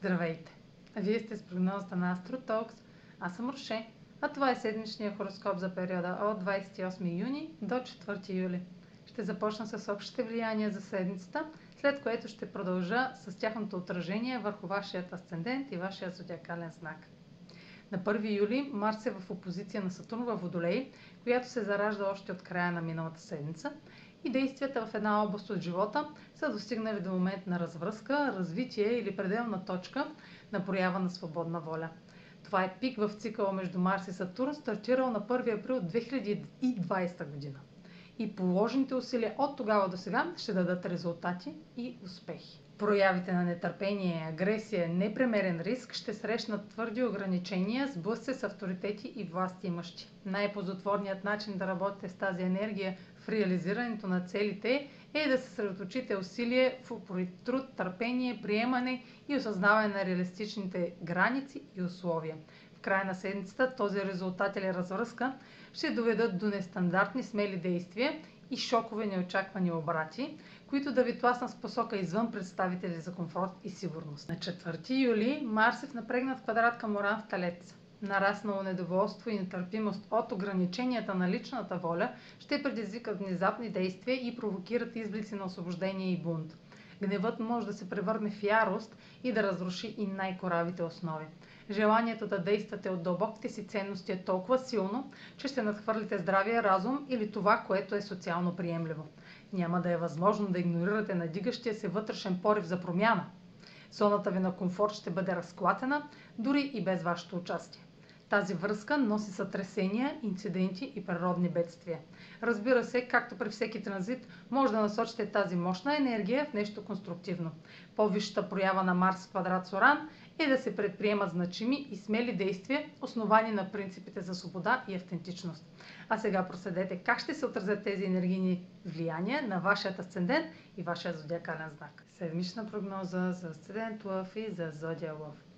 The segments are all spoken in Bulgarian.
Здравейте! Вие сте с прогнозата на AstroTalks. Аз съм Роше, а това е седмичния хороскоп за периода от 28 юни до 4 юли. Ще започна с общите влияния за седмицата, след което ще продължа с тяхното отражение върху вашият асцендент и вашия зодиакален знак. На 1 юли Марс е в опозиция на Сатурн във Водолей, която се заражда още от края на миналата седмица и действията в една област от живота са достигнали до момент на развръзка, развитие или пределна точка на проява на свободна воля. Това е пик в цикъла между Марс и Сатурн, стартирал на 1 април 2020 година. И положените усилия от тогава до сега ще дадат резултати и успехи. Проявите на нетърпение, агресия, непремерен риск ще срещнат твърди ограничения, сблъсъци с авторитети и власти имащи. Най-позотворният начин да работите с тази енергия в реализирането на целите е да се съсредоточите усилие в упорит труд, търпение, приемане и осъзнаване на реалистичните граници и условия. В края на седмицата този резултат или развръзка ще доведат до нестандартни смели действия и шокове неочаквани обрати, които да ви тласнат с посока извън представители за комфорт и сигурност. На 4 юли Марс е в напрегнат квадрат към Оран в Талец. Нараснало недоволство и нетърпимост от ограниченията на личната воля ще предизвикат внезапни действия и провокират изблици на освобождение и бунт. Гневът може да се превърне в ярост и да разруши и най-коравите основи. Желанието да действате от дълбоките си ценности е толкова силно, че ще надхвърлите здравия разум или това, което е социално приемливо. Няма да е възможно да игнорирате надигащия се вътрешен порив за промяна. Зоната ви на комфорт ще бъде разклатена, дори и без вашето участие. Тази връзка носи сътресения, инциденти и природни бедствия. Разбира се, както при всеки транзит, може да насочите тази мощна енергия в нещо конструктивно. По-висшата проява на Марс в квадрат Соран е да се предприемат значими и смели действия, основани на принципите за свобода и автентичност. А сега проследете как ще се отразят тези енергийни влияния на вашият асцендент и вашия зодиакален знак. Седмична прогноза за асцендент Лъв и за зодия Лъв.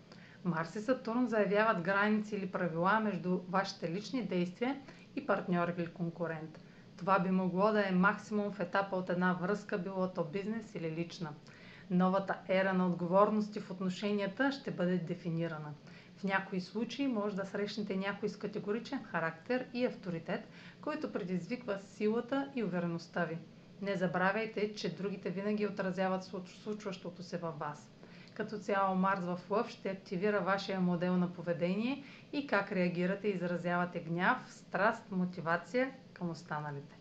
Марс и Сатурн заявяват граници или правила между вашите лични действия и партньор или конкурент. Това би могло да е максимум в етапа от една връзка, било то бизнес или лична. Новата ера на отговорности в отношенията ще бъде дефинирана. В някои случаи може да срещнете някой с категоричен характер и авторитет, който предизвиква силата и увереността ви. Не забравяйте, че другите винаги отразяват случващото се във вас. Като цяло Марс в Лъв ще активира вашия модел на поведение и как реагирате и изразявате гняв, страст, мотивация към останалите.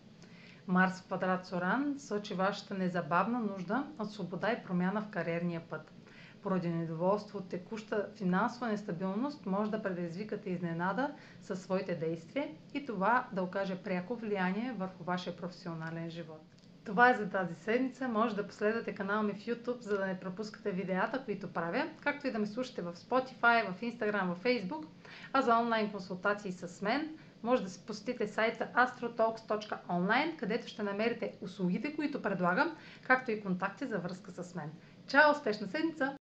Марс в квадрат Соран сочи вашата незабавна нужда от свобода и промяна в кариерния път. Поради недоволство от текуща финансова нестабилност може да предизвикате изненада със своите действия и това да окаже пряко влияние върху вашия професионален живот. Това е за тази седмица. Може да последвате канала ми в YouTube, за да не пропускате видеята, които правя, както и да ме слушате в Spotify, в Instagram, в Facebook. А за онлайн консултации с мен може да се посетите сайта astrotalks.online, където ще намерите услугите, които предлагам, както и контакти за връзка с мен. Чао! Успешна седмица!